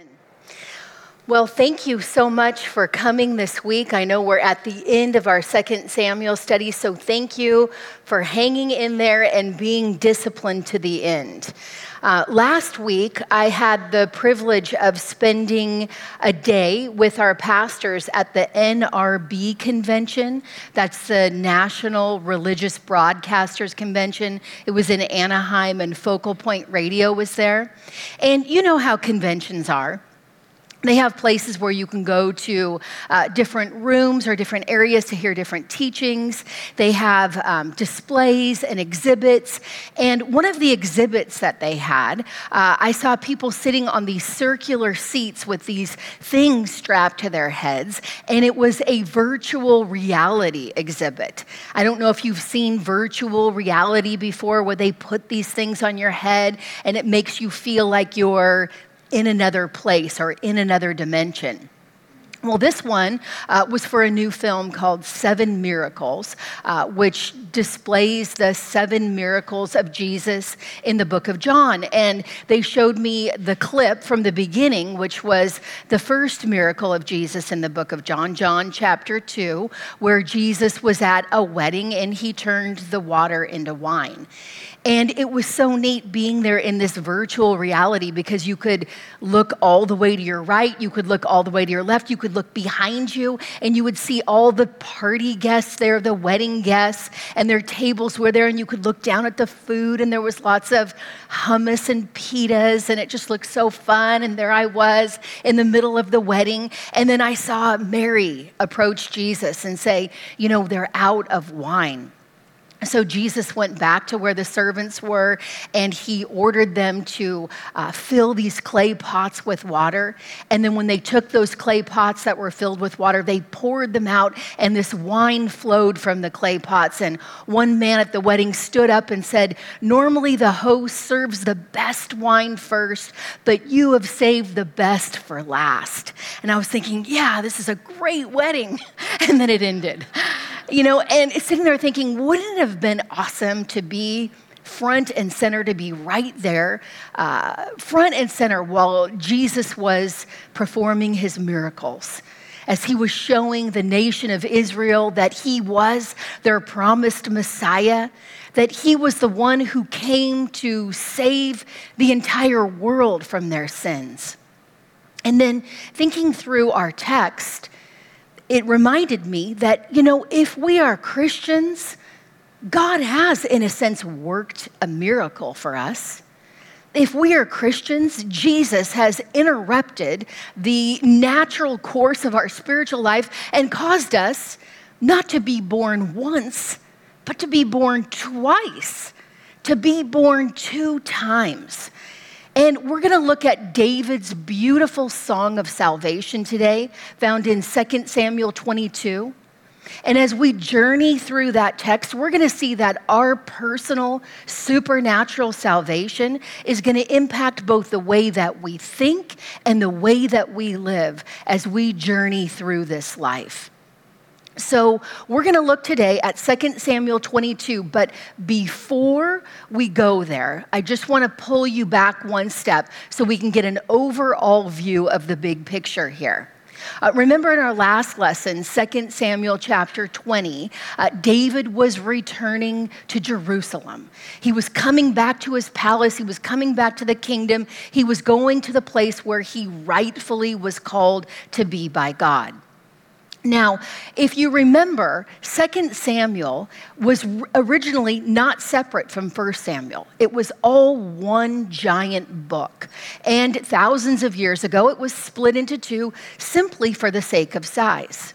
Amen. Well, thank you so much for coming this week. I know we're at the end of our second Samuel study, so thank you for hanging in there and being disciplined to the end. Uh, last week, I had the privilege of spending a day with our pastors at the NRB convention. That's the National Religious Broadcasters Convention. It was in Anaheim, and Focal Point Radio was there. And you know how conventions are they have places where you can go to uh, different rooms or different areas to hear different teachings. They have um, displays and exhibits. And one of the exhibits that they had, uh, I saw people sitting on these circular seats with these things strapped to their heads. And it was a virtual reality exhibit. I don't know if you've seen virtual reality before, where they put these things on your head and it makes you feel like you're in another place or in another dimension. Well, this one uh, was for a new film called Seven Miracles, uh, which displays the seven miracles of Jesus in the book of John. And they showed me the clip from the beginning, which was the first miracle of Jesus in the book of John, John chapter 2, where Jesus was at a wedding and he turned the water into wine. And it was so neat being there in this virtual reality because you could look all the way to your right, you could look all the way to your left, you could look behind you, and you would see all the party guests there, the wedding guests, and their tables were there, and you could look down at the food, and there was lots of hummus and pitas, and it just looked so fun. And there I was in the middle of the wedding. And then I saw Mary approach Jesus and say, You know, they're out of wine. So Jesus went back to where the servants were and he ordered them to uh, fill these clay pots with water. And then when they took those clay pots that were filled with water, they poured them out and this wine flowed from the clay pots. And one man at the wedding stood up and said, Normally the host serves the best wine first, but you have saved the best for last. And I was thinking, yeah, this is a great wedding. And then it ended. You know, and sitting there thinking, wouldn't it have been awesome to be front and center, to be right there, uh, front and center while Jesus was performing his miracles? As he was showing the nation of Israel that he was their promised Messiah, that he was the one who came to save the entire world from their sins. And then thinking through our text, it reminded me that, you know, if we are Christians, God has, in a sense, worked a miracle for us. If we are Christians, Jesus has interrupted the natural course of our spiritual life and caused us not to be born once, but to be born twice, to be born two times. And we're going to look at David's beautiful song of salvation today, found in 2 Samuel 22. And as we journey through that text, we're going to see that our personal supernatural salvation is going to impact both the way that we think and the way that we live as we journey through this life. So, we're going to look today at 2 Samuel 22, but before we go there, I just want to pull you back one step so we can get an overall view of the big picture here. Uh, remember in our last lesson, 2 Samuel chapter 20, uh, David was returning to Jerusalem. He was coming back to his palace, he was coming back to the kingdom, he was going to the place where he rightfully was called to be by God. Now, if you remember, 2 Samuel was originally not separate from 1 Samuel. It was all one giant book. And thousands of years ago, it was split into two simply for the sake of size.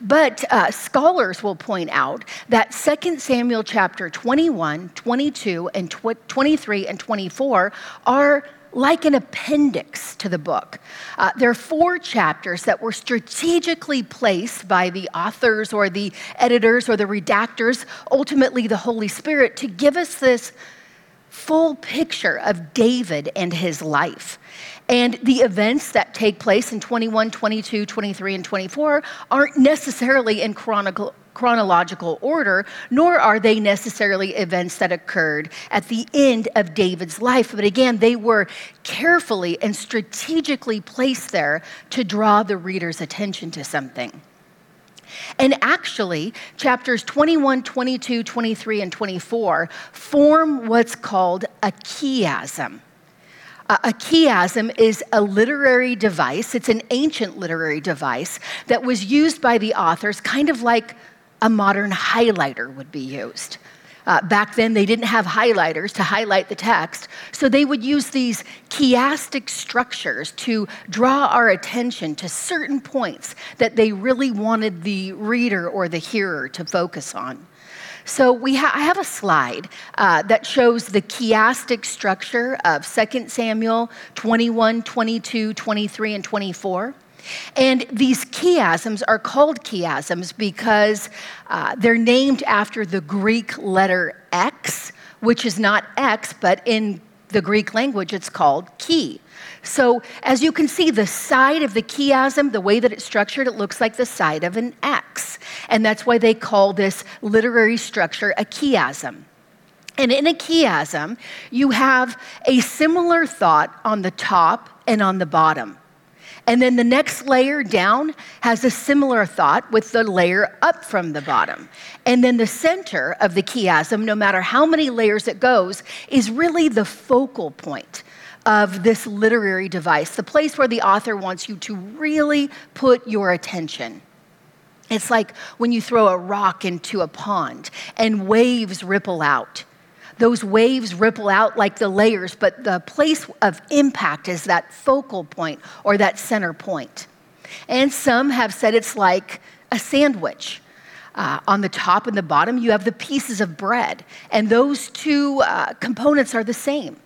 But uh, scholars will point out that 2 Samuel chapter 21, 22, and tw- 23 and 24 are like an appendix to the book. Uh, there are four chapters that were strategically placed by the authors or the editors or the redactors, ultimately the Holy Spirit, to give us this full picture of David and his life. And the events that take place in 21, 22, 23, and 24 aren't necessarily in chronological chronological order, nor are they necessarily events that occurred at the end of David's life. But again, they were carefully and strategically placed there to draw the reader's attention to something. And actually, chapters 21, 22, 23, and 24 form what's called a chiasm. A chiasm is a literary device, it's an ancient literary device that was used by the authors, kind of like a modern highlighter would be used. Uh, back then, they didn't have highlighters to highlight the text, so they would use these chiastic structures to draw our attention to certain points that they really wanted the reader or the hearer to focus on. So we ha- I have a slide uh, that shows the chiastic structure of 2 Samuel 21, 22, 23, and 24. And these chiasms are called chiasms because uh, they're named after the Greek letter X, which is not X, but in the Greek language it's called chi. So, as you can see, the side of the chiasm, the way that it's structured, it looks like the side of an X. And that's why they call this literary structure a chiasm. And in a chiasm, you have a similar thought on the top and on the bottom. And then the next layer down has a similar thought with the layer up from the bottom. And then the center of the chiasm, no matter how many layers it goes, is really the focal point of this literary device, the place where the author wants you to really put your attention. It's like when you throw a rock into a pond and waves ripple out. Those waves ripple out like the layers, but the place of impact is that focal point or that center point. And some have said it's like a sandwich. Uh, on the top and the bottom, you have the pieces of bread, and those two uh, components are the same.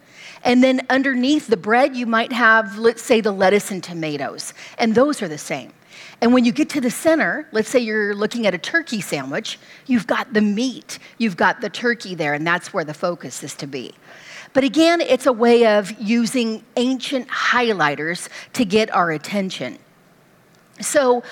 And then underneath the bread, you might have, let's say, the lettuce and tomatoes, and those are the same. And when you get to the center, let's say you're looking at a turkey sandwich, you've got the meat, you've got the turkey there, and that's where the focus is to be. But again, it's a way of using ancient highlighters to get our attention. So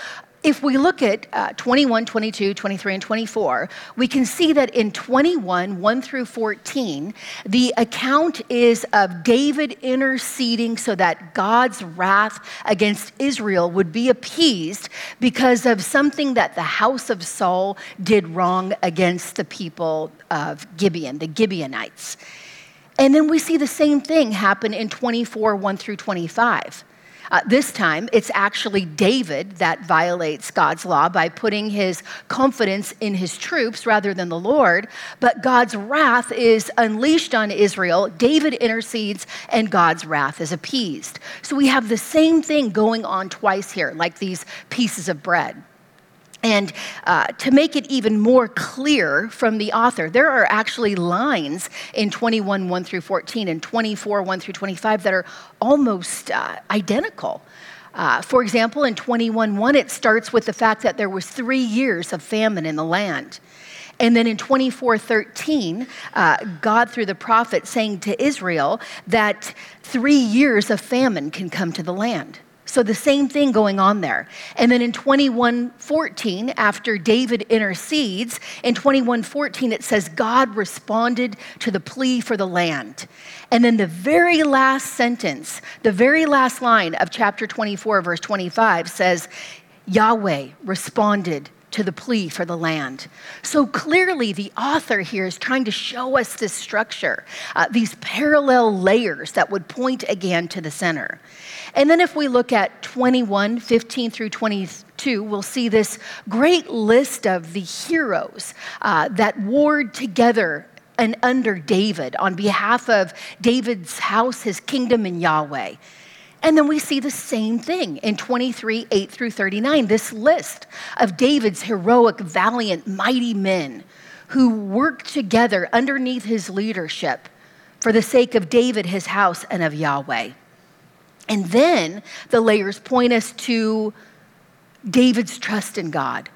if we look at uh, 21, 22, 23, and 24, we can see that in 21, 1 through 14, the account is of David interceding so that God's wrath against Israel would be appeased because of something that the house of Saul did wrong against the people of Gibeon, the Gibeonites. And then we see the same thing happen in 24, 1 through 25. Uh, this time, it's actually David that violates God's law by putting his confidence in his troops rather than the Lord. But God's wrath is unleashed on Israel. David intercedes, and God's wrath is appeased. So we have the same thing going on twice here, like these pieces of bread. And uh, to make it even more clear from the author, there are actually lines in 21, 1 through 14, and 24, 1 through 25 that are almost uh, identical. Uh, for example, in 21, 1, it starts with the fact that there was three years of famine in the land. And then in 24:13, uh, God through the prophet saying to Israel that three years of famine can come to the land. So the same thing going on there. And then in 21:14, after David intercedes, in 21:14 it says God responded to the plea for the land. And then the very last sentence, the very last line of chapter 24 verse 25 says Yahweh responded to the plea for the land. So clearly, the author here is trying to show us this structure, uh, these parallel layers that would point again to the center. And then if we look at 21, 15 through 22, we'll see this great list of the heroes uh, that warred together and under David on behalf of David's house, his kingdom, and Yahweh. And then we see the same thing in 23, 8 through 39, this list of David's heroic, valiant, mighty men who worked together underneath his leadership for the sake of David, his house, and of Yahweh. And then the layers point us to David's trust in God.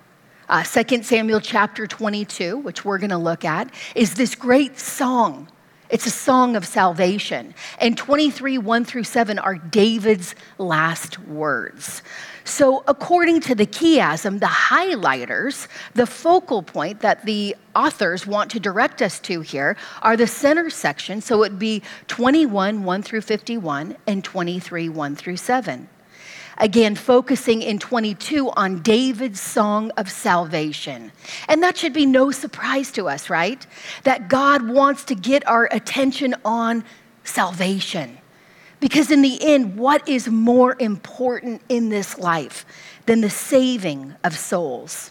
Uh, 2 Samuel chapter 22, which we're going to look at, is this great song It's a song of salvation. And 23, 1 through 7 are David's last words. So, according to the chiasm, the highlighters, the focal point that the authors want to direct us to here are the center section. So, it'd be 21, 1 through 51, and 23, 1 through 7. Again, focusing in 22 on David's song of salvation. And that should be no surprise to us, right? That God wants to get our attention on salvation. Because in the end, what is more important in this life than the saving of souls?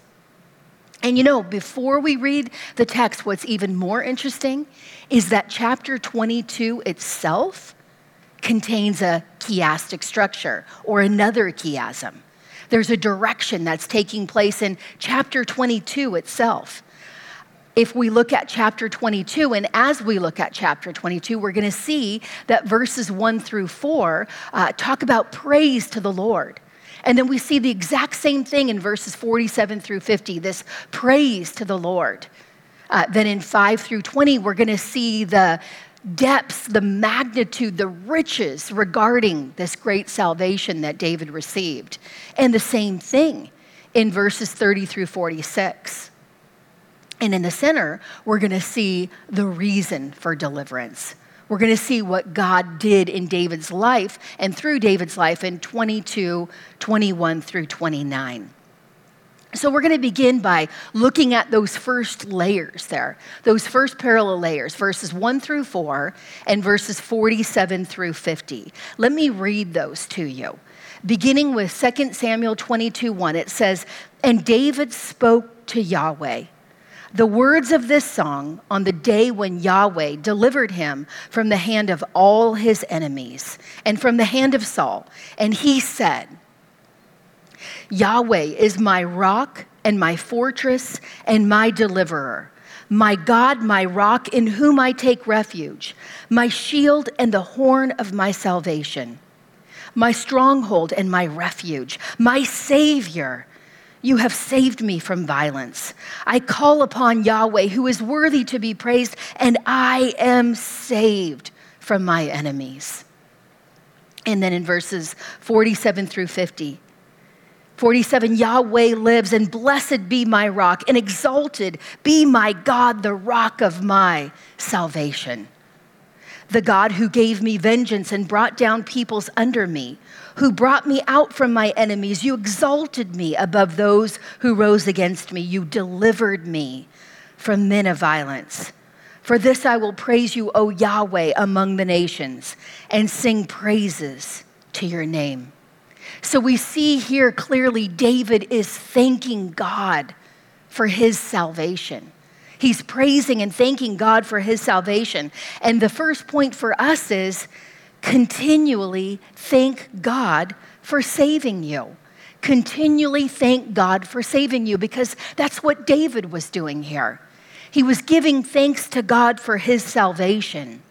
And you know, before we read the text, what's even more interesting is that chapter 22 itself contains a chiastic structure or another chiasm. There's a direction that's taking place in chapter 22 itself. If we look at chapter 22, and as we look at chapter 22, we're going to see that verses 1 through 4 uh, talk about praise to the Lord. And then we see the exact same thing in verses 47 through 50, this praise to the Lord. Uh, then in 5 through 20, we're going to see the, depths, the magnitude, the riches regarding this great salvation that David received. And the same thing in verses 30 through 46. And in the center, we're going to see the reason for deliverance. We're going to see what God did in David's life and through David's life in 22, 21 through 29. So, we're going to begin by looking at those first layers there, those first parallel layers, verses 1 through 4 and verses 47 through 50. Let me read those to you. Beginning with 2 Samuel 22 1, it says, And David spoke to Yahweh. The words of this song on the day when Yahweh delivered him from the hand of all his enemies and from the hand of Saul. And he said, Yahweh is my rock and my fortress and my deliverer. My God, my rock, in whom I take refuge, my shield and the horn of my salvation, my stronghold and my refuge, my Savior. You have saved me from violence. I call upon Yahweh, who is worthy to be praised, and I am saved from my enemies. And then in verses 47 through 50, 47 Yahweh lives, and blessed be my rock, and exalted be my God, the rock of my salvation. The God who gave me vengeance and brought down peoples under me, who brought me out from my enemies. You exalted me above those who rose against me. You delivered me from men of violence. For this I will praise you, O Yahweh, among the nations, and sing praises to your name. So we see here clearly David is thanking God for his salvation. He's praising and thanking God for his salvation. And the first point for us is continually thank God for saving you. Continually thank God for saving you because that's what David was doing here. He was giving thanks to God for his salvation.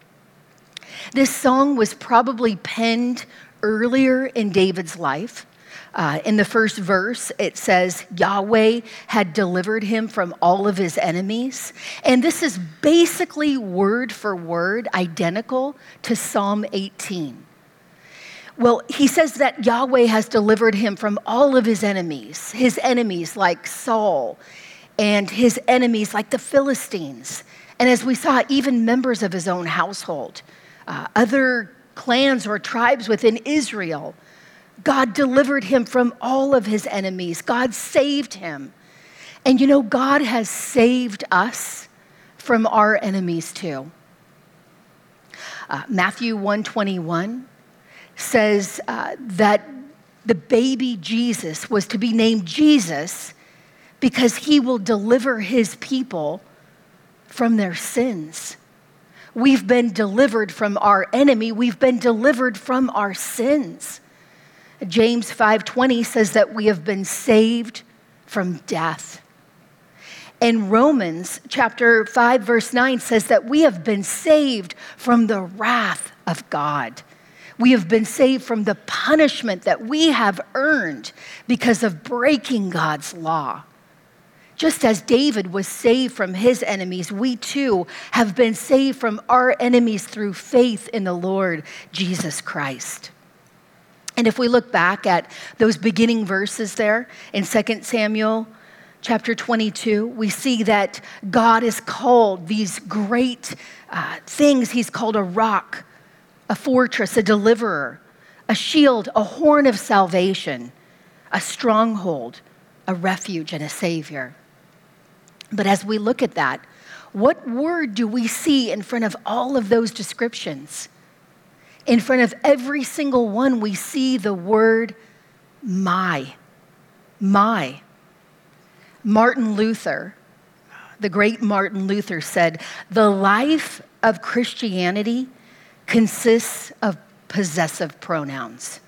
This song was probably penned earlier in David's life. Uh, in the first verse, it says, Yahweh had delivered him from all of his enemies. And this is basically word for word identical to Psalm 18. Well, he says that Yahweh has delivered him from all of his enemies, his enemies like Saul, and his enemies like the Philistines. And as we saw, even members of his own household, uh, other clans or tribes within Israel. God delivered him from all of his enemies. God saved him. And you know, God has saved us from our enemies too. Uh, Matthew 121 says uh, that the baby Jesus was to be named Jesus because he will deliver his people from their sins. We've been delivered from our enemy. We've been delivered from our sins. James 5:20 says that we have been saved from death. And Romans chapter 5 verse 9 says that we have been saved from the wrath of God. We have been saved from the punishment that we have earned because of breaking God's law. Just as David was saved from his enemies, we too have been saved from our enemies through faith in the Lord Jesus Christ. And if we look back at those beginning verses there in 2 Samuel chapter 22, we see that God is called these great uh, things. He's called a rock, a fortress, a deliverer, a shield, a horn of salvation, a stronghold, a refuge, and a savior. But as we look at that, what word do we see in front of all of those descriptions? In front of every single one, we see the word my. My. Martin Luther, the great Martin Luther, said, The life of Christianity consists of possessive pronouns.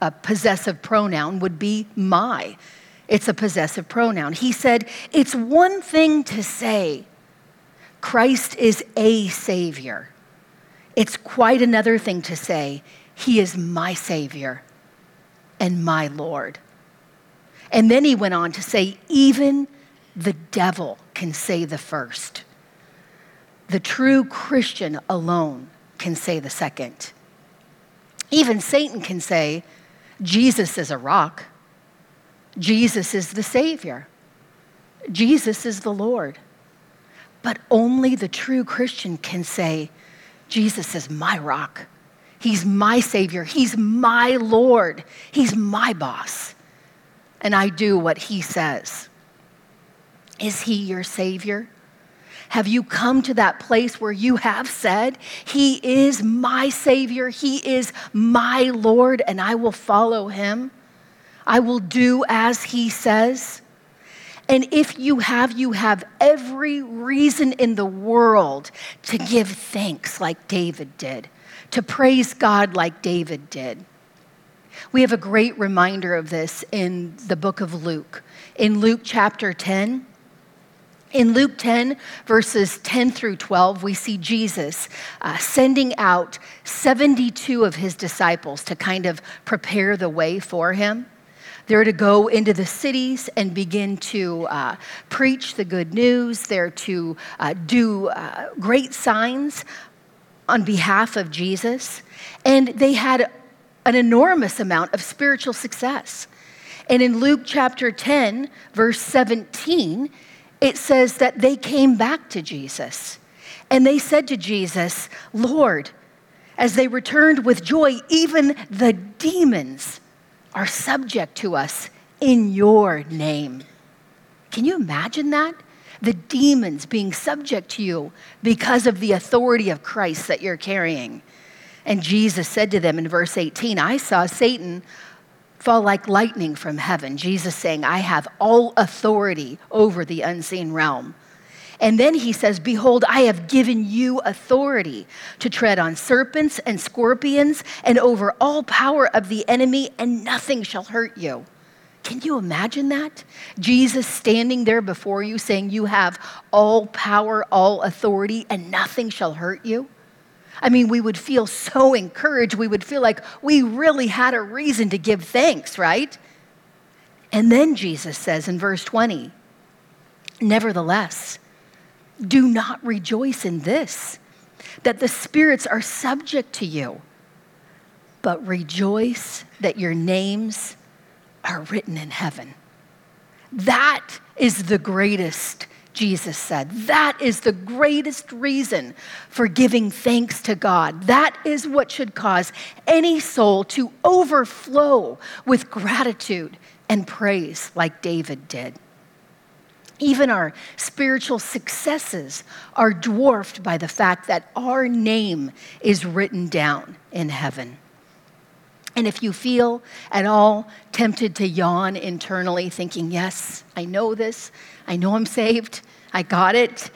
A possessive pronoun would be my. It's a possessive pronoun. He said, It's one thing to say, Christ is a Savior. It's quite another thing to say, He is my Savior and my Lord. And then he went on to say, even the devil can say the first. The true Christian alone can say the second. Even Satan can say, Jesus is a rock. Jesus is the Savior. Jesus is the Lord. But only the true Christian can say, Jesus is my rock. He's my Savior. He's my Lord. He's my boss and I do what he says. Is he your Savior? Have you come to that place where you have said, He is my Savior, He is my Lord, and I will follow Him? I will do as He says. And if you have, you have every reason in the world to give thanks like David did, to praise God like David did. We have a great reminder of this in the book of Luke. In Luke chapter 10, in Luke 10, verses 10 through 12, we see Jesus uh, sending out 72 of his disciples to kind of prepare the way for him. They're to go into the cities and begin to uh, preach the good news. They're to uh, do uh, great signs on behalf of Jesus. And they had an enormous amount of spiritual success. And in Luke chapter 10, verse 17, it says that they came back to Jesus and they said to Jesus, Lord, as they returned with joy, even the demons are subject to us in your name. Can you imagine that? The demons being subject to you because of the authority of Christ that you're carrying. And Jesus said to them in verse 18, I saw Satan fall like lightning from heaven. Jesus saying, I have all authority over the unseen realm. And then he says, Behold, I have given you authority to tread on serpents and scorpions and over all power of the enemy, and nothing shall hurt you. Can you imagine that? Jesus standing there before you saying, You have all power, all authority, and nothing shall hurt you. I mean, we would feel so encouraged. We would feel like we really had a reason to give thanks, right? And then Jesus says in verse 20, Nevertheless, do not rejoice in this, that the spirits are subject to you, but rejoice that your names are written in heaven. That is the greatest Jesus said. That is the greatest reason for giving thanks to God. That is what should cause any soul to overflow with gratitude and praise, like David did. Even our spiritual successes are dwarfed by the fact that our name is written down in heaven. And if you feel at all tempted to yawn internally, thinking, Yes, I know this, I know I'm saved, I got it.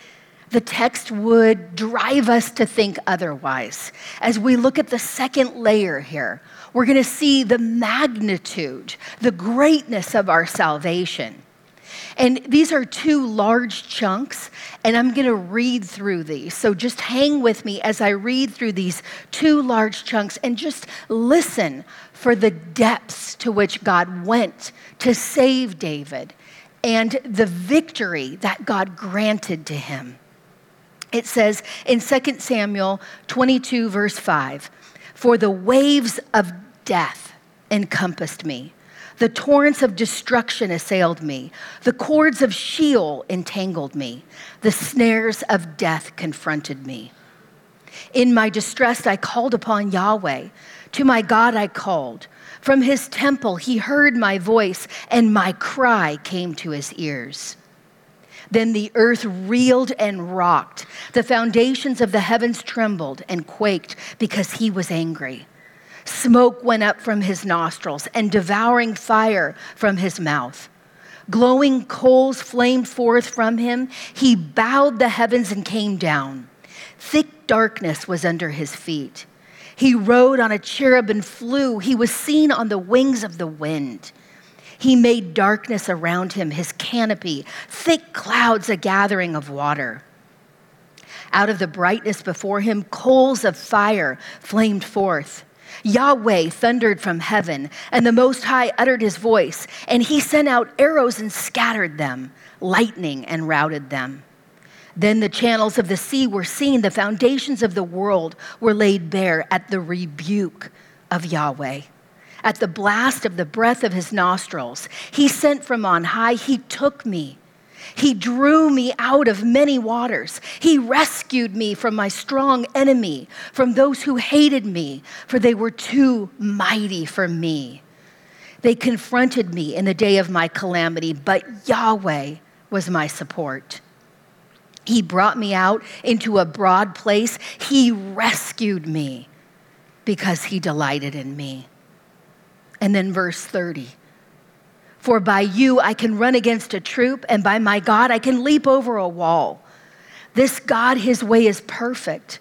The text would drive us to think otherwise. As we look at the second layer here, we're going to see the magnitude, the greatness of our salvation. And these are two large chunks, and I'm going to read through these. So just hang with me as I read through these two large chunks and just listen for the depths to which God went to save David and the victory that God granted to him. It says in 2 Samuel 22, verse 5 For the waves of death encompassed me. The torrents of destruction assailed me. The cords of Sheol entangled me. The snares of death confronted me. In my distress, I called upon Yahweh. To my God, I called. From his temple, he heard my voice, and my cry came to his ears. Then the earth reeled and rocked. The foundations of the heavens trembled and quaked because he was angry. Smoke went up from his nostrils and devouring fire from his mouth. Glowing coals flamed forth from him. He bowed the heavens and came down. Thick darkness was under his feet. He rode on a cherub and flew. He was seen on the wings of the wind. He made darkness around him, his canopy, thick clouds, a gathering of water. Out of the brightness before him, coals of fire flamed forth. Yahweh thundered from heaven, and the Most High uttered his voice, and he sent out arrows and scattered them, lightning and routed them. Then the channels of the sea were seen, the foundations of the world were laid bare at the rebuke of Yahweh. At the blast of the breath of his nostrils, he sent from on high, he took me he drew me out of many waters. He rescued me from my strong enemy, from those who hated me, for they were too mighty for me. They confronted me in the day of my calamity, but Yahweh was my support. He brought me out into a broad place. He rescued me because he delighted in me. And then verse 30. For by you I can run against a troop, and by my God I can leap over a wall. This God, his way is perfect.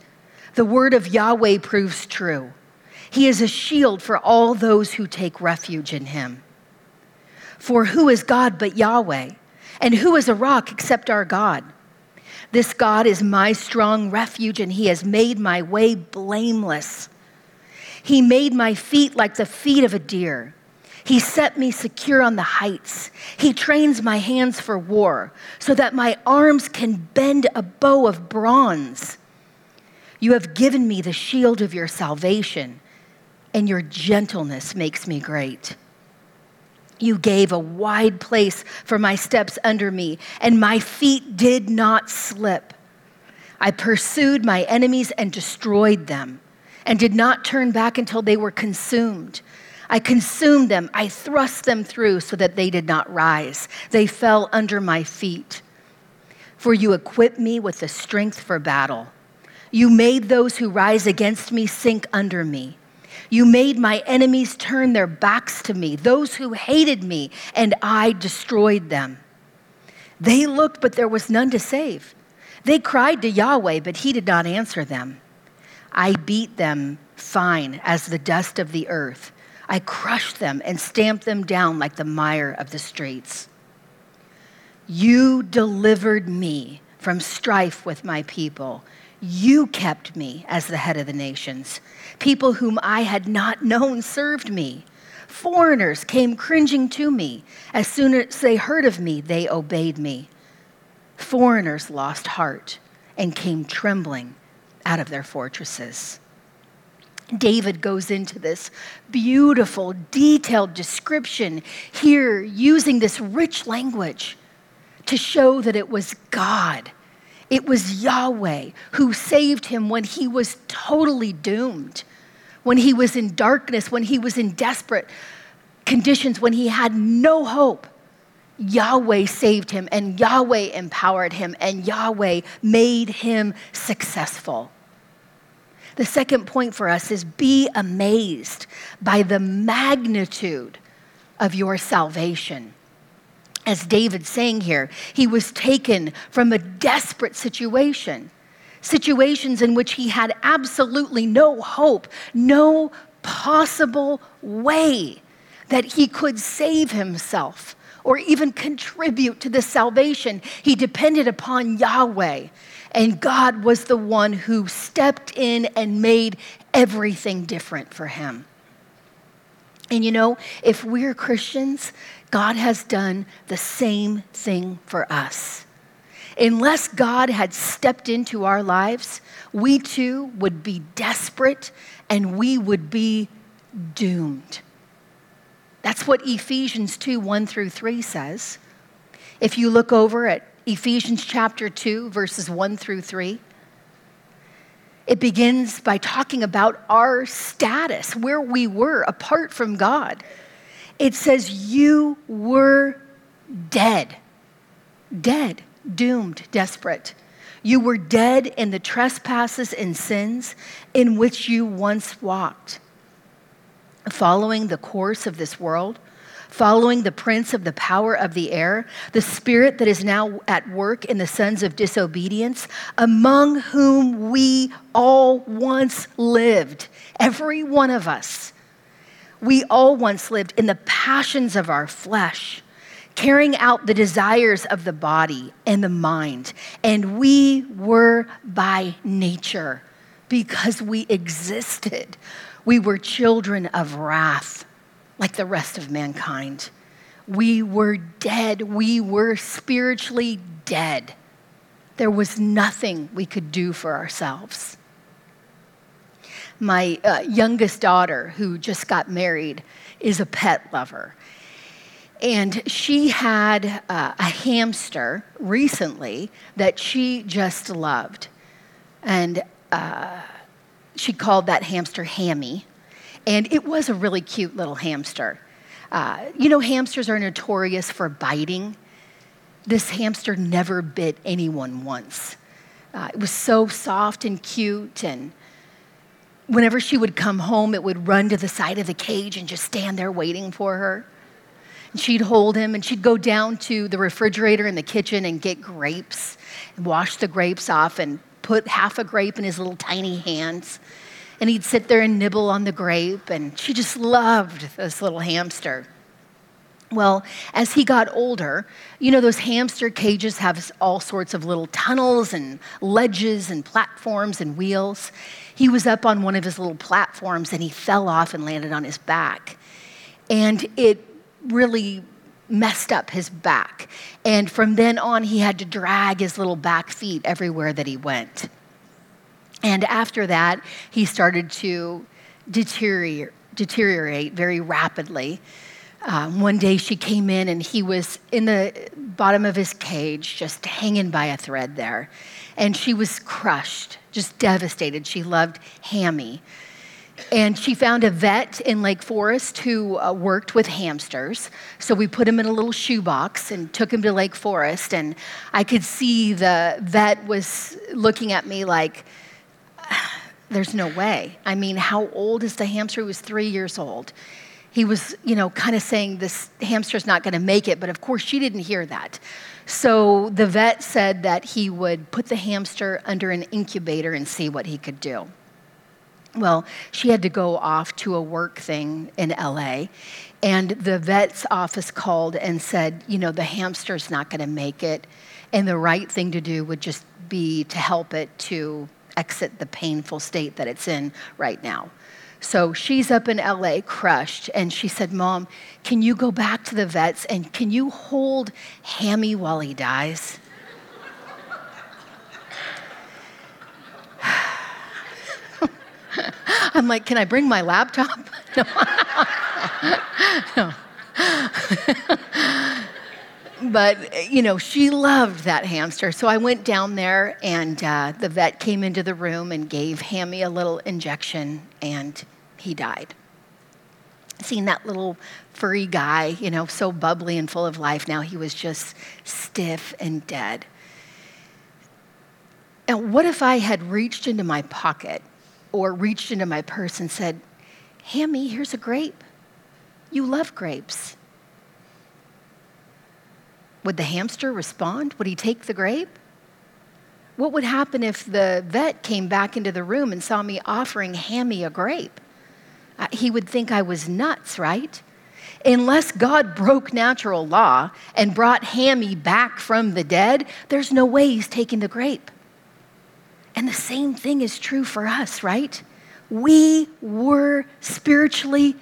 The word of Yahweh proves true. He is a shield for all those who take refuge in him. For who is God but Yahweh? And who is a rock except our God? This God is my strong refuge, and he has made my way blameless. He made my feet like the feet of a deer he set me secure on the heights. He trains my hands for war so that my arms can bend a bow of bronze. You have given me the shield of your salvation, and your gentleness makes me great. You gave a wide place for my steps under me, and my feet did not slip. I pursued my enemies and destroyed them, and did not turn back until they were consumed. I consumed them. I thrust them through so that they did not rise. They fell under my feet. For you equipped me with the strength for battle. You made those who rise against me sink under me. You made my enemies turn their backs to me, those who hated me, and I destroyed them. They looked, but there was none to save. They cried to Yahweh, but he did not answer them. I beat them fine as the dust of the earth. I crushed them and stamped them down like the mire of the streets. You delivered me from strife with my people. You kept me as the head of the nations. People whom I had not known served me. Foreigners came cringing to me. As soon as they heard of me, they obeyed me. Foreigners lost heart and came trembling out of their fortresses. David goes into this beautiful, detailed description here using this rich language to show that it was God. It was Yahweh who saved him when he was totally doomed, when he was in darkness, when he was in desperate conditions, when he had no hope. Yahweh saved him, and Yahweh empowered him, and Yahweh made him successful. The second point for us is be amazed by the magnitude of your salvation. As David's saying here, he was taken from a desperate situation, situations in which he had absolutely no hope, no possible way that he could save himself or even contribute to the salvation. He depended upon Yahweh and God was the one who stepped in and made everything different for him. And you know, if we're Christians, God has done the same thing for us. Unless God had stepped into our lives, we too would be desperate and we would be doomed. That's what Ephesians 2 1 through 3 says. If you look over at Ephesians chapter 2, verses 1 through 3, it begins by talking about our status, where we were apart from God. It says, You were dead, dead, doomed, desperate. You were dead in the trespasses and sins in which you once walked, following the course of this world following the prince of the power of the air, the spirit that is now at work in the sons of disobedience, among whom we all once lived, every one of us. We all once lived in the passions of our flesh, carrying out the desires of the body and the mind. And we were by nature, because we existed, we were children of wrath like the rest of mankind. We were dead. We were spiritually dead. There was nothing we could do for ourselves. My uh, youngest daughter, who just got married, is a pet lover. And she had uh, a hamster recently that she just loved. And uh, she called that hamster Hammy and it was a really cute little hamster. Uh, you know, hamsters are notorious for biting. This hamster never bit anyone once. Uh, it was so soft and cute, and whenever she would come home, it would run to the side of the cage and just stand there waiting for her. And she'd hold him, and she'd go down to the refrigerator in the kitchen and get grapes and wash the grapes off and put half a grape in his little tiny hands and he'd sit there and nibble on the grape, and she just loved this little hamster. Well, as he got older, you know, those hamster cages have all sorts of little tunnels and ledges and platforms and wheels. He was up on one of his little platforms and he fell off and landed on his back. And it really messed up his back. And from then on, he had to drag his little back feet everywhere that he went. And after that, he started to deteriorate, deteriorate very rapidly. Um, one day she came in and he was in the bottom of his cage, just hanging by a thread there. And she was crushed, just devastated. She loved Hammy. And she found a vet in Lake Forest who uh, worked with hamsters. So we put him in a little shoebox and took him to Lake Forest. And I could see the vet was looking at me like, there's no way. I mean, how old is the hamster? He was three years old. He was, you know, kind of saying this hamster's not going to make it, but of course she didn't hear that. So the vet said that he would put the hamster under an incubator and see what he could do. Well, she had to go off to a work thing in LA, and the vet's office called and said, you know, the hamster's not going to make it, and the right thing to do would just be to help it to exit the painful state that it's in right now. So she's up in LA crushed, and she said, Mom, can you go back to the vets and can you hold Hammy while he dies? I'm like, Can I bring my laptop? no. no but you know she loved that hamster. So i went down there and uh, the vet came into the room and gave hammy a little injection and he died. Seeing that little furry guy you know so bubbly and full of life now he was just stiff and dead. And what if i had reached into my pocket or reached into my purse and said hammy here's a grape. You love grapes would the hamster respond? Would he take the grape? What would happen if the vet came back into the room and saw me offering Hammy a grape? Uh, he would think I was nuts, right? Unless God broke natural law and brought Hammy back from the dead, there's no way he's taking the grape. And the same thing is true for us, right? We were spiritually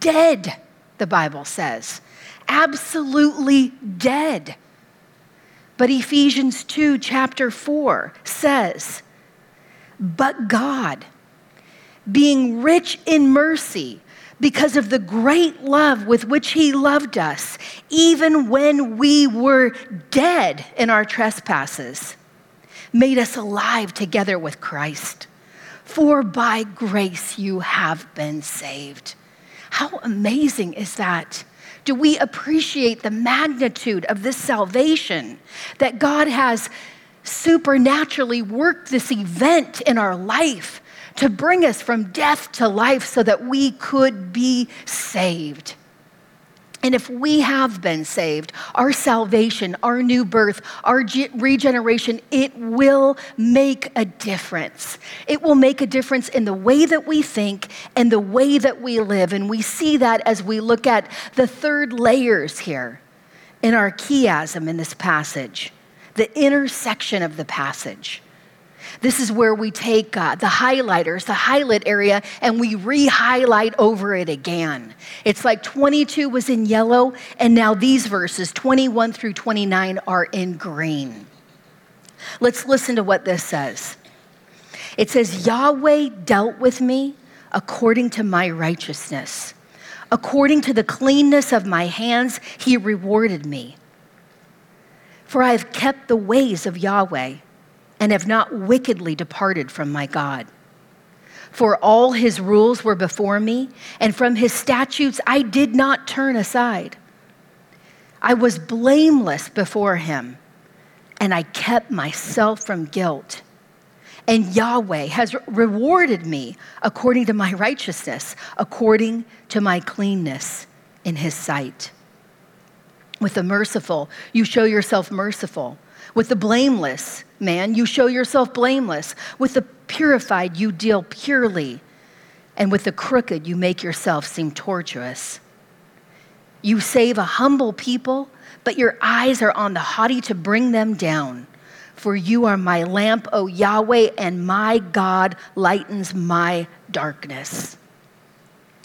dead, the Bible says. Absolutely dead. But Ephesians 2, chapter 4 says, But God, being rich in mercy, because of the great love with which he loved us, even when we were dead in our trespasses, made us alive together with Christ. For by grace you have been saved. How amazing is that? Do we appreciate the magnitude of this salvation that God has supernaturally worked this event in our life to bring us from death to life so that we could be saved. And if we have been saved, our salvation, our new birth, our regeneration, it will make a difference. It will make a difference in the way that we think and the way that we live. And we see that as we look at the third layers here in our chiasm in this passage, the intersection of the passage. This is where we take uh, the highlighters, the highlight area, and we re highlight over it again. It's like 22 was in yellow, and now these verses, 21 through 29, are in green. Let's listen to what this says. It says, Yahweh dealt with me according to my righteousness. According to the cleanness of my hands, he rewarded me. For I have kept the ways of Yahweh and have not wickedly departed from my God. For all his rules were before me, and from his statutes I did not turn aside. I was blameless before him, and I kept myself from guilt. And Yahweh has rewarded me according to my righteousness, according to my cleanness in his sight. With the merciful, you show yourself merciful. With the blameless, man, you show yourself blameless. With the purified, you deal purely. And with the crooked, you make yourself seem tortuous. You save a humble people, but your eyes are on the haughty to bring them down. For you are my lamp, O Yahweh, and my God lightens my darkness.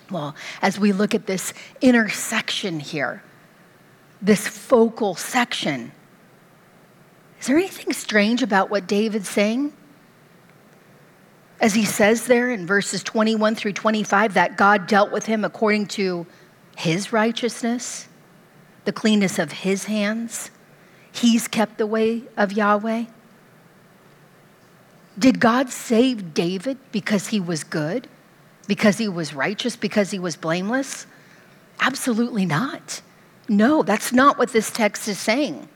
Well, as we look at this intersection here, this focal section, is there anything strange about what David's saying? As he says there in verses 21 through 25, that God dealt with him according to his righteousness, the cleanness of his hands. He's kept the way of Yahweh. Did God save David because he was good? Because he was righteous? Because he was blameless? Absolutely not. No, that's not what this text is saying.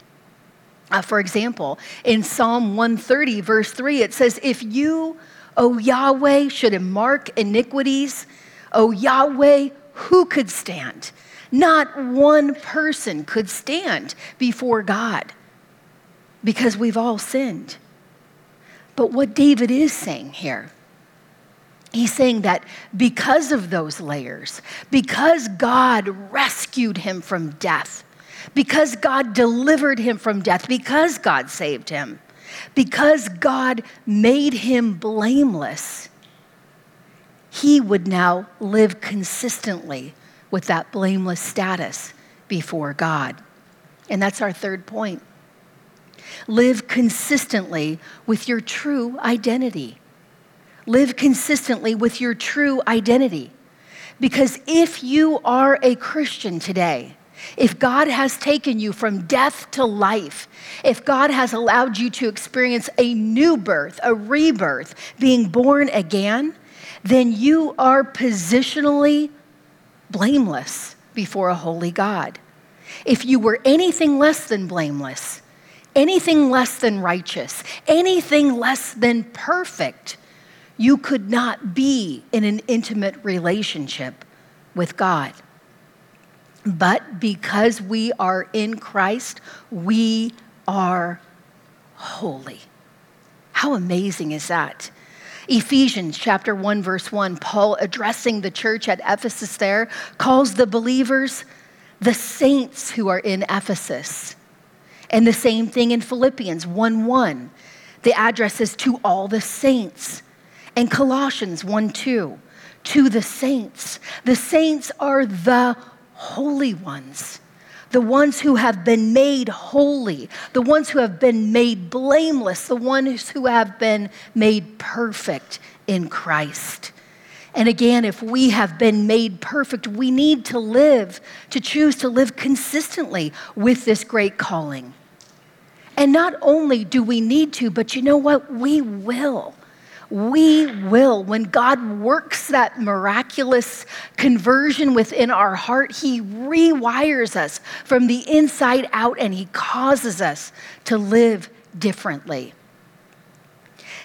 Uh, for example, in Psalm 130, verse 3, it says, If you, O Yahweh, should mark iniquities, O Yahweh, who could stand? Not one person could stand before God because we've all sinned. But what David is saying here, he's saying that because of those layers, because God rescued him from death, because God delivered him from death, because God saved him, because God made him blameless, he would now live consistently with that blameless status before God. And that's our third point. Live consistently with your true identity. Live consistently with your true identity. Because if you are a Christian today, if God has taken you from death to life, if God has allowed you to experience a new birth, a rebirth, being born again, then you are positionally blameless before a holy God. If you were anything less than blameless, anything less than righteous, anything less than perfect, you could not be in an intimate relationship with God. But because we are in Christ, we are holy. How amazing is that? Ephesians chapter 1 verse 1 Paul addressing the church at Ephesus there calls the believers the saints who are in Ephesus. And the same thing in Philippians 1 1. The address is to all the saints. And Colossians 1 2 to the saints. The saints are the holy ones, the ones who have been made holy, the ones who have been made blameless, the ones who have been made perfect in Christ. And again, if we have been made perfect, we need to live, to choose to live consistently with this great calling. And not only do we need to, but you know what? We will. We will. When God works that miraculous conversion within our heart, He rewires us from the inside out and He causes us to live differently.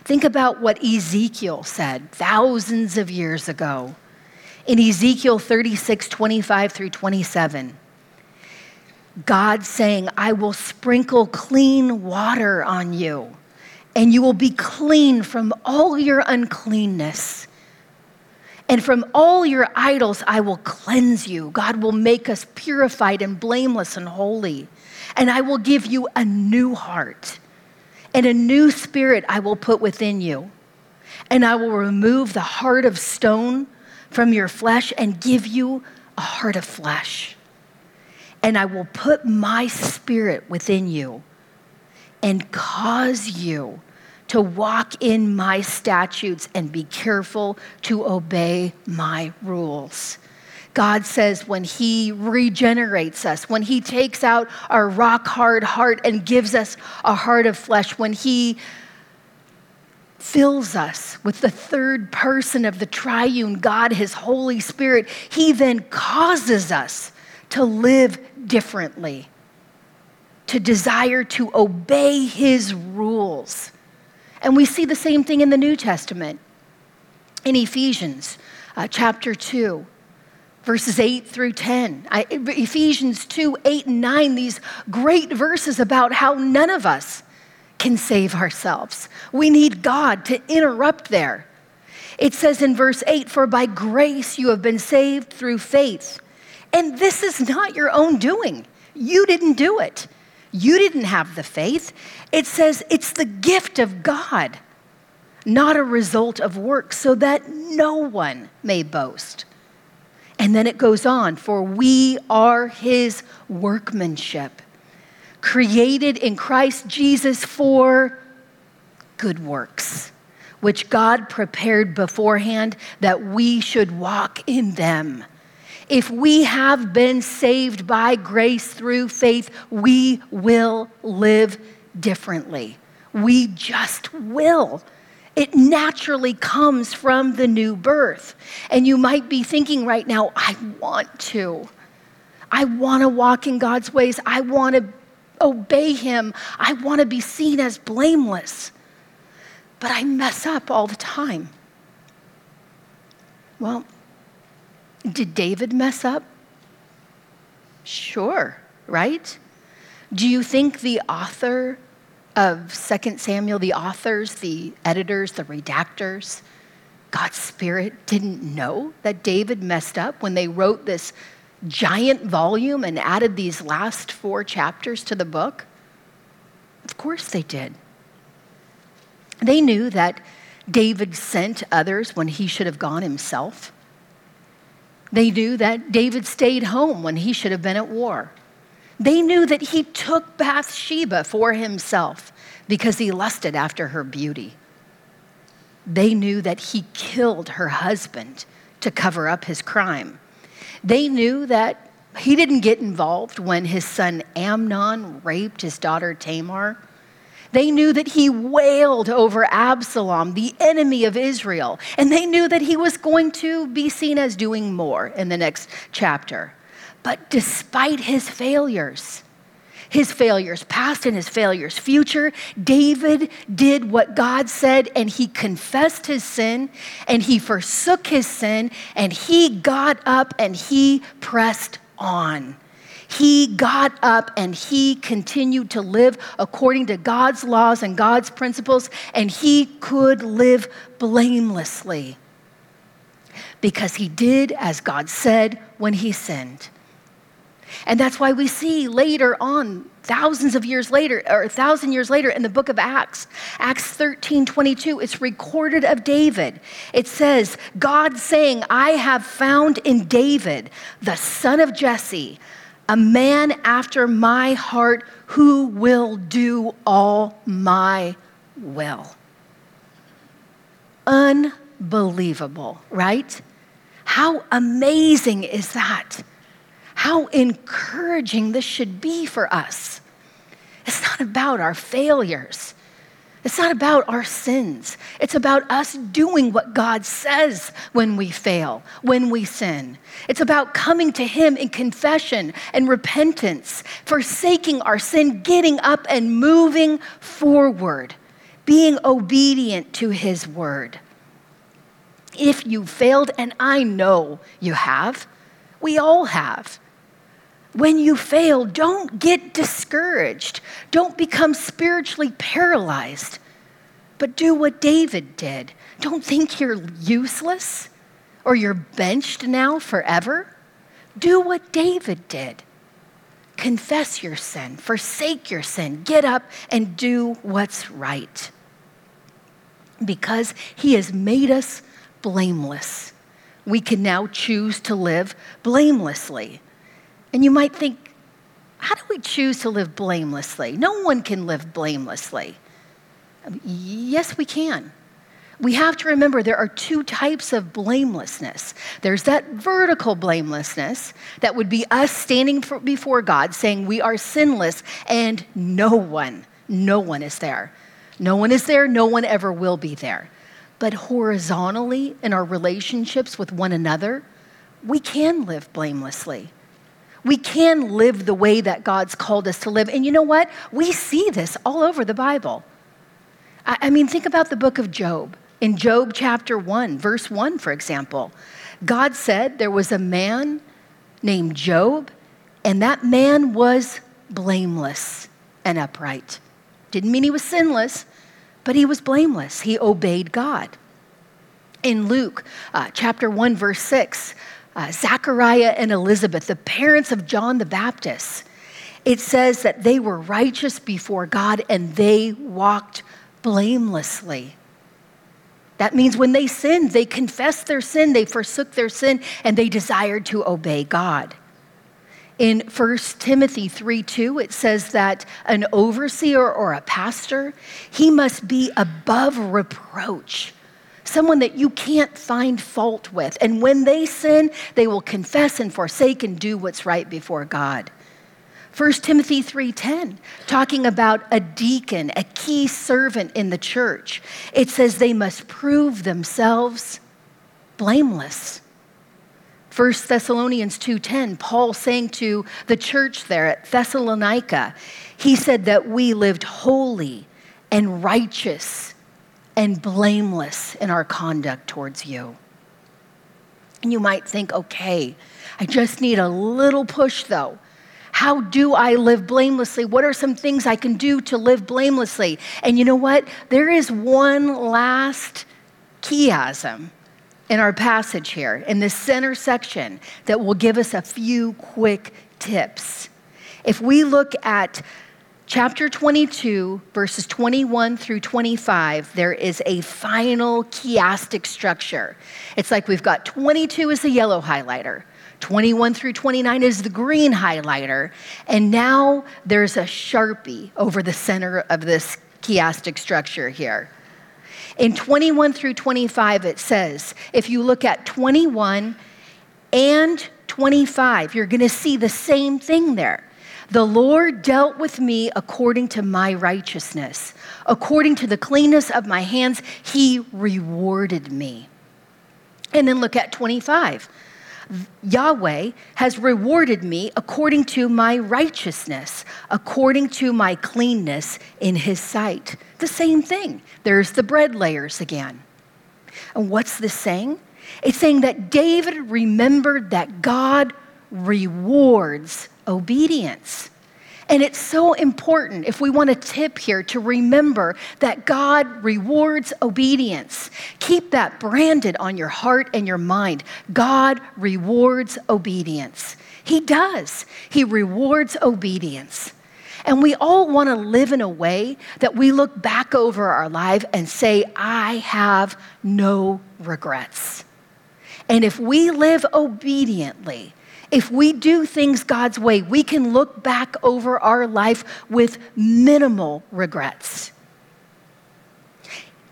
Think about what Ezekiel said thousands of years ago in Ezekiel 36 25 through 27. God saying, I will sprinkle clean water on you, and you will be clean from all your uncleanness. And from all your idols, I will cleanse you. God will make us purified and blameless and holy. And I will give you a new heart and a new spirit I will put within you. And I will remove the heart of stone from your flesh and give you a heart of flesh. And I will put my spirit within you and cause you to walk in my statutes and be careful to obey my rules. God says when He regenerates us, when He takes out our rock hard heart and gives us a heart of flesh, when He fills us with the third person of the triune God, His Holy Spirit, He then causes us to live differently, to desire to obey His rules. And we see the same thing in the New Testament. In Ephesians uh, chapter 2, verses 8 through 10. I, Ephesians 2 8 and 9, these great verses about how none of us can save ourselves. We need God to interrupt there. It says in verse 8, For by grace you have been saved through faith. And this is not your own doing. You didn't do it. You didn't have the faith. It says it's the gift of God, not a result of work, so that no one may boast. And then it goes on, for we are his workmanship, created in Christ Jesus for good works, which God prepared beforehand that we should walk in them. If we have been saved by grace through faith, we will live differently. We just will. It naturally comes from the new birth. And you might be thinking right now, I want to. I want to walk in God's ways. I want to obey Him. I want to be seen as blameless. But I mess up all the time. Well, did David mess up? Sure, right? Do you think the author of 2 Samuel, the authors, the editors, the redactors, God's Spirit didn't know that David messed up when they wrote this giant volume and added these last four chapters to the book? Of course they did. They knew that David sent others when he should have gone himself. They knew that David stayed home when he should have been at war. They knew that he took Bathsheba for himself because he lusted after her beauty. They knew that he killed her husband to cover up his crime. They knew that he didn't get involved when his son Amnon raped his daughter Tamar. They knew that he wailed over Absalom, the enemy of Israel, and they knew that he was going to be seen as doing more in the next chapter. But despite his failures, his failures past and his failures future, David did what God said and he confessed his sin and he forsook his sin and he got up and he pressed on. He got up and he continued to live according to God's laws and God's principles, and he could live blamelessly because he did as God said when he sinned. And that's why we see later on, thousands of years later, or a thousand years later in the book of Acts, Acts 13 22, it's recorded of David. It says, God saying, I have found in David, the son of Jesse, a man after my heart who will do all my will. Unbelievable, right? How amazing is that? How encouraging this should be for us. It's not about our failures. It's not about our sins. It's about us doing what God says when we fail, when we sin. It's about coming to Him in confession and repentance, forsaking our sin, getting up and moving forward, being obedient to His word. If you failed, and I know you have, we all have when you fail, don't get discouraged. Don't become spiritually paralyzed. But do what David did. Don't think you're useless or you're benched now forever. Do what David did. Confess your sin, forsake your sin, get up and do what's right. Because he has made us blameless, we can now choose to live blamelessly. And you might think, how do we choose to live blamelessly? No one can live blamelessly. Um, yes, we can. We have to remember there are two types of blamelessness. There's that vertical blamelessness that would be us standing for, before God saying we are sinless and no one, no one is there. No one is there, no one ever will be there. But horizontally in our relationships with one another, we can live blamelessly. We can live the way that God's called us to live. And you know what? We see this all over the Bible. I, I mean, think about the book of Job. In Job chapter 1, verse 1, for example, God said there was a man named Job, and that man was blameless and upright. Didn't mean he was sinless, but he was blameless. He obeyed God. In Luke uh, chapter 1, verse 6, uh, Zachariah and Elizabeth, the parents of John the Baptist, it says that they were righteous before God and they walked blamelessly. That means when they sinned, they confessed their sin, they forsook their sin, and they desired to obey God. In 1 Timothy 3 2, it says that an overseer or a pastor, he must be above reproach someone that you can't find fault with. And when they sin, they will confess and forsake and do what's right before God. 1 Timothy 3:10 talking about a deacon, a key servant in the church. It says they must prove themselves blameless. 1 Thessalonians 2:10 Paul saying to the church there at Thessalonica, he said that we lived holy and righteous and blameless in our conduct towards you. And you might think, okay, I just need a little push though. How do I live blamelessly? What are some things I can do to live blamelessly? And you know what? There is one last chiasm in our passage here, in the center section, that will give us a few quick tips. If we look at chapter 22, verses 21 through 25, there is a final chiastic structure. It's like we've got 22 is the yellow highlighter, 21 through 29 is the green highlighter, and now there's a sharpie over the center of this chiastic structure here. In 21 through 25, it says, if you look at 21 and 25, you're going to see the same thing there. The Lord dealt with me according to my righteousness. According to the cleanness of my hands, he rewarded me. And then look at 25. Yahweh has rewarded me according to my righteousness, according to my cleanness in his sight. The same thing. There's the bread layers again. And what's this saying? It's saying that David remembered that God rewards obedience. And it's so important, if we want a tip here, to remember that God rewards obedience. Keep that branded on your heart and your mind. God rewards obedience. He does. He rewards obedience. And we all want to live in a way that we look back over our life and say, I have no regrets. And if we live obediently, if we do things God's way, we can look back over our life with minimal regrets.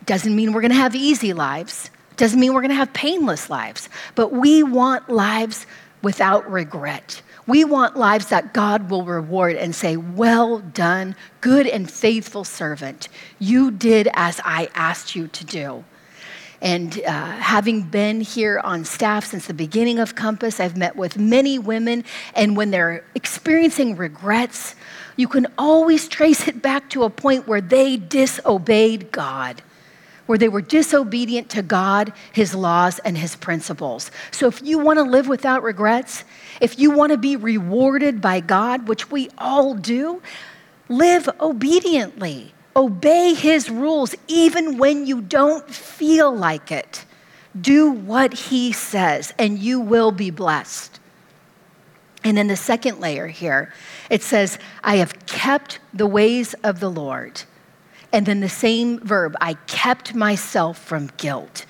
Doesn't mean we're going to have easy lives, doesn't mean we're going to have painless lives, but we want lives without regret. We want lives that God will reward and say, Well done, good and faithful servant. You did as I asked you to do. And uh, having been here on staff since the beginning of Compass, I've met with many women, and when they're experiencing regrets, you can always trace it back to a point where they disobeyed God, where they were disobedient to God, His laws, and His principles. So if you want to live without regrets, if you want to be rewarded by God, which we all do, live obediently. Obey his rules even when you don't feel like it. Do what he says, and you will be blessed. And then the second layer here, it says, I have kept the ways of the Lord. And then the same verb, I kept myself from guilt.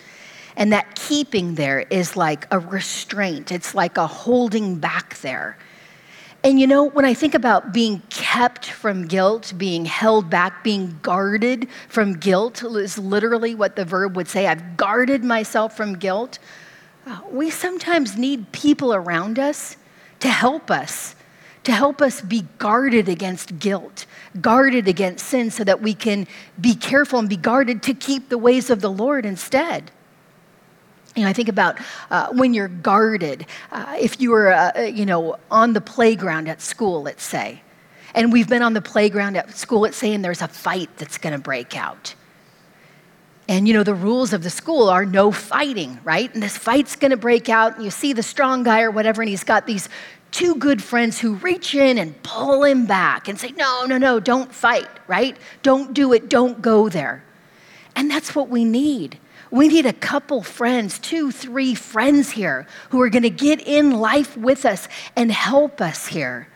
And that keeping there is like a restraint, it's like a holding back there. And you know, when I think about being kept from guilt, being held back, being guarded from guilt is literally what the verb would say. I've guarded myself from guilt. We sometimes need people around us to help us, to help us be guarded against guilt, guarded against sin, so that we can be careful and be guarded to keep the ways of the Lord instead. You know, I think about uh, when you're guarded. Uh, if you were, uh, you know, on the playground at school, let's say, and we've been on the playground at school, let's say, and there's a fight that's going to break out. And you know, the rules of the school are no fighting, right? And this fight's going to break out, and you see the strong guy or whatever, and he's got these two good friends who reach in and pull him back and say, No, no, no, don't fight, right? Don't do it, don't go there. And that's what we need. We need a couple friends, two, three friends here who are going to get in life with us and help us here.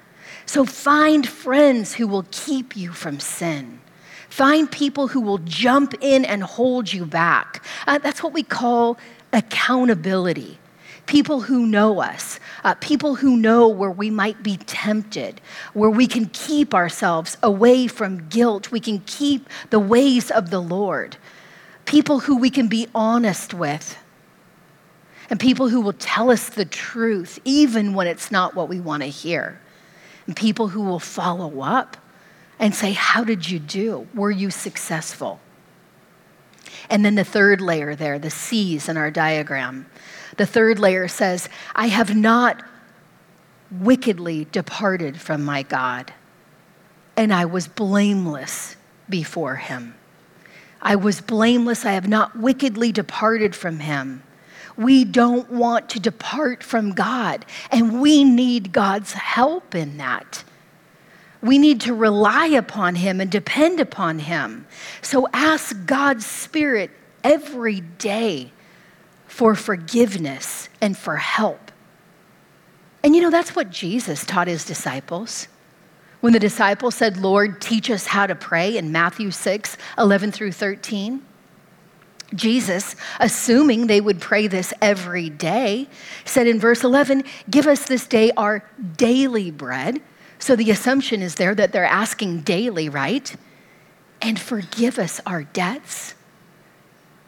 So find friends who will keep you from sin. Find people who will jump in and hold you back. Uh, that's what we call accountability. People who know us, uh, people who know where we might be tempted, where we can keep ourselves away from guilt, we can keep the ways of the Lord people who we can be honest with, and people who will tell us the truth, even when it's not what we want to hear, and people who will follow up and say, How did you do? Were you successful? And then the third layer there, the C's in our diagram. The third layer says, I have not wickedly departed from my God, and I was blameless before him. I was blameless. I have not wickedly departed from him. We don't want to depart from God, and we need God's help in that. We need to rely upon him and depend upon him. So ask God's Spirit every day for forgiveness and for help. And you know, that's what Jesus taught his disciples. When the disciples said, Lord, teach us how to pray in Matthew 6 11 through 13, Jesus, assuming they would pray this every day, said in verse 11, Give us this day our daily bread. So the assumption is there that they're asking daily, right? And forgive us our debts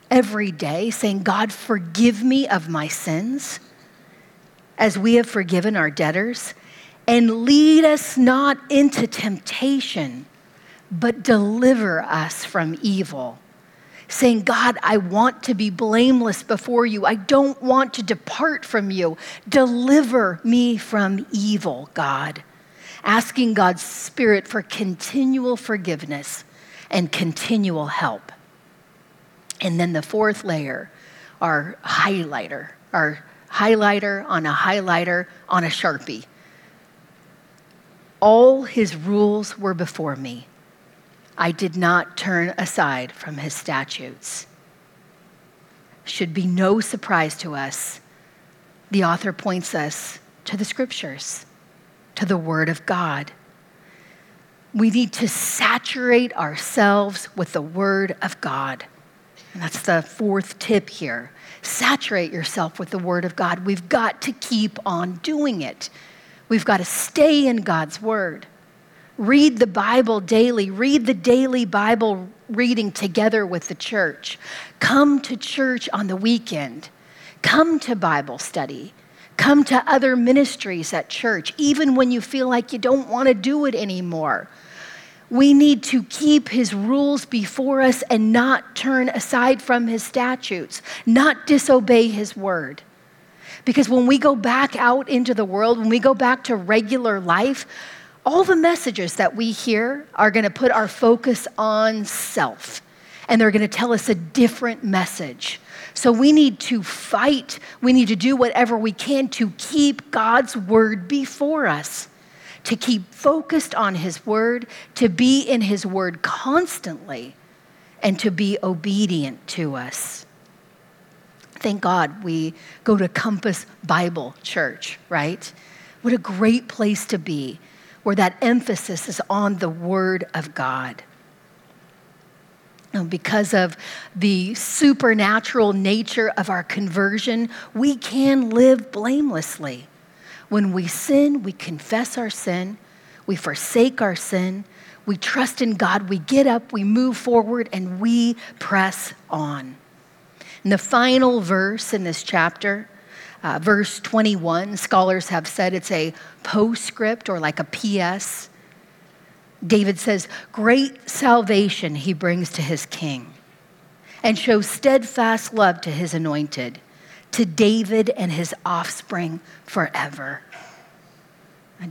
every day, saying, God, forgive me of my sins as we have forgiven our debtors and lead us not into temptation, but deliver us from evil. Saying, God, I want to be blameless before you. I don't want to depart from you. Deliver me from evil, God. Asking God's Spirit for continual forgiveness and continual help. And then the fourth layer, our highlighter, our highlighter on a highlighter on a Sharpie all his rules were before me. I did not turn aside from his statutes. Should be no surprise to us. The author points us to the scriptures, to the word of God. We need to saturate ourselves with the word of God. And that's the fourth tip here. Saturate yourself with the word of God. We've got to keep on doing it. We've got to stay in God's word. Read the Bible daily. Read the daily Bible reading together with the church. Come to church on the weekend. Come to Bible study. Come to other ministries at church, even when you feel like you don't want to do it anymore. We need to keep his rules before us and not turn aside from his statutes, not disobey his word. Because when we go back out into the world, when we go back to regular life, all the messages that we hear are going to put our focus on self, and they're going to tell us a different message. So we need to fight. We need to do whatever we can to keep God's word before us, to keep focused on his word, to be in his word constantly, and to be obedient to us thank God we go to Compass Bible Church, right? What a great place to be where that emphasis is on the Word of God. And because of the supernatural nature of our conversion, we can live blamelessly. When we sin, we confess our sin, we forsake our sin, we trust in God, we get up, we move forward, and we press on. In the final verse in this chapter, uh, verse 21, scholars have said it's a postscript or like a PS. David says, Great salvation he brings to his king and shows steadfast love to his anointed, to David and his offspring forever.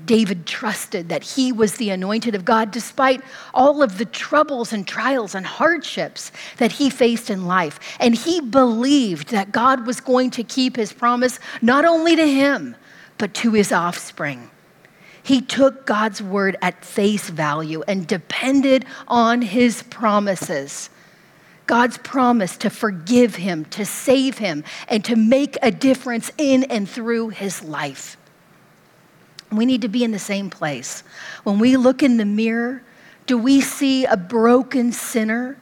David trusted that he was the anointed of God despite all of the troubles and trials and hardships that he faced in life. And he believed that God was going to keep his promise not only to him, but to his offspring. He took God's word at face value and depended on his promises. God's promise to forgive him, to save him, and to make a difference in and through his life. We need to be in the same place. When we look in the mirror, do we see a broken sinner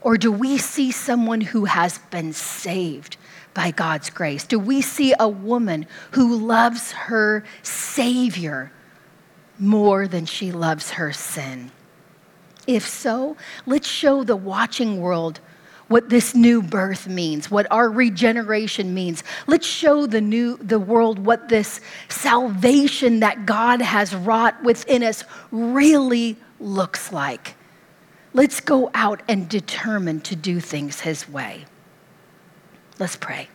or do we see someone who has been saved by God's grace? Do we see a woman who loves her Savior more than she loves her sin? If so, let's show the watching world what this new birth means, what our regeneration means. Let's show the new the world what this salvation that God has wrought within us really looks like. Let's go out and determine to do things his way. Let's pray.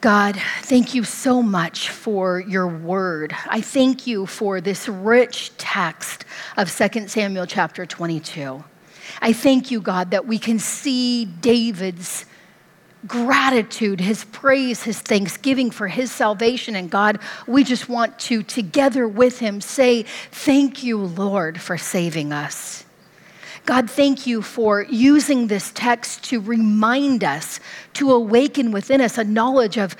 God, thank you so much for your word. I thank you for this rich text of 2 Samuel chapter 22. I thank you, God, that we can see David's gratitude, his praise, his thanksgiving for his salvation. And God, we just want to, together with him, say, Thank you, Lord, for saving us. God, thank you for using this text to remind us, to awaken within us a knowledge of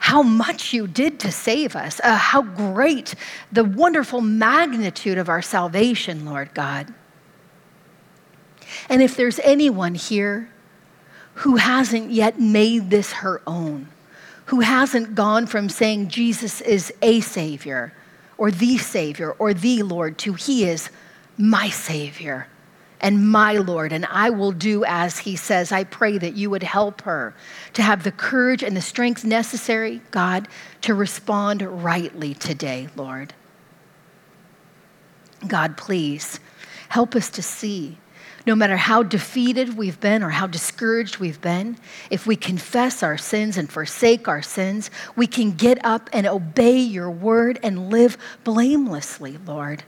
how much you did to save us, uh, how great the wonderful magnitude of our salvation, Lord God. And if there's anyone here who hasn't yet made this her own, who hasn't gone from saying Jesus is a Savior or the Savior or the Lord to He is my Savior and my Lord, and I will do as He says. I pray that you would help her to have the courage and the strength necessary, God, to respond rightly today, Lord. God, please help us to see no matter how defeated we've been or how discouraged we've been, if we confess our sins and forsake our sins, we can get up and obey your word and live blamelessly, Lord.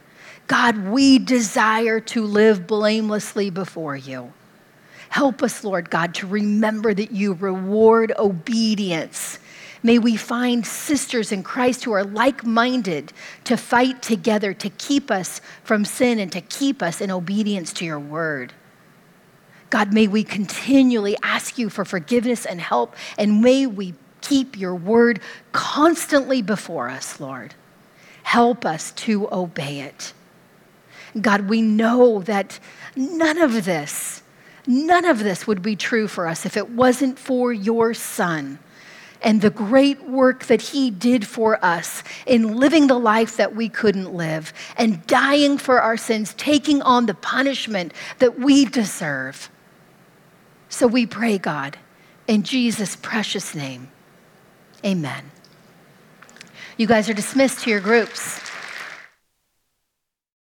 God, we desire to live blamelessly before you. Help us, Lord God, to remember that you reward obedience. May we find sisters in Christ who are like minded to fight together to keep us from sin and to keep us in obedience to your word. God, may we continually ask you for forgiveness and help, and may we keep your word constantly before us, Lord. Help us to obey it. God, we know that none of this, none of this would be true for us if it wasn't for your Son and the great work that he did for us in living the life that we couldn't live and dying for our sins, taking on the punishment that we deserve. So we pray, God, in Jesus' precious name. Amen. You guys are dismissed to your groups.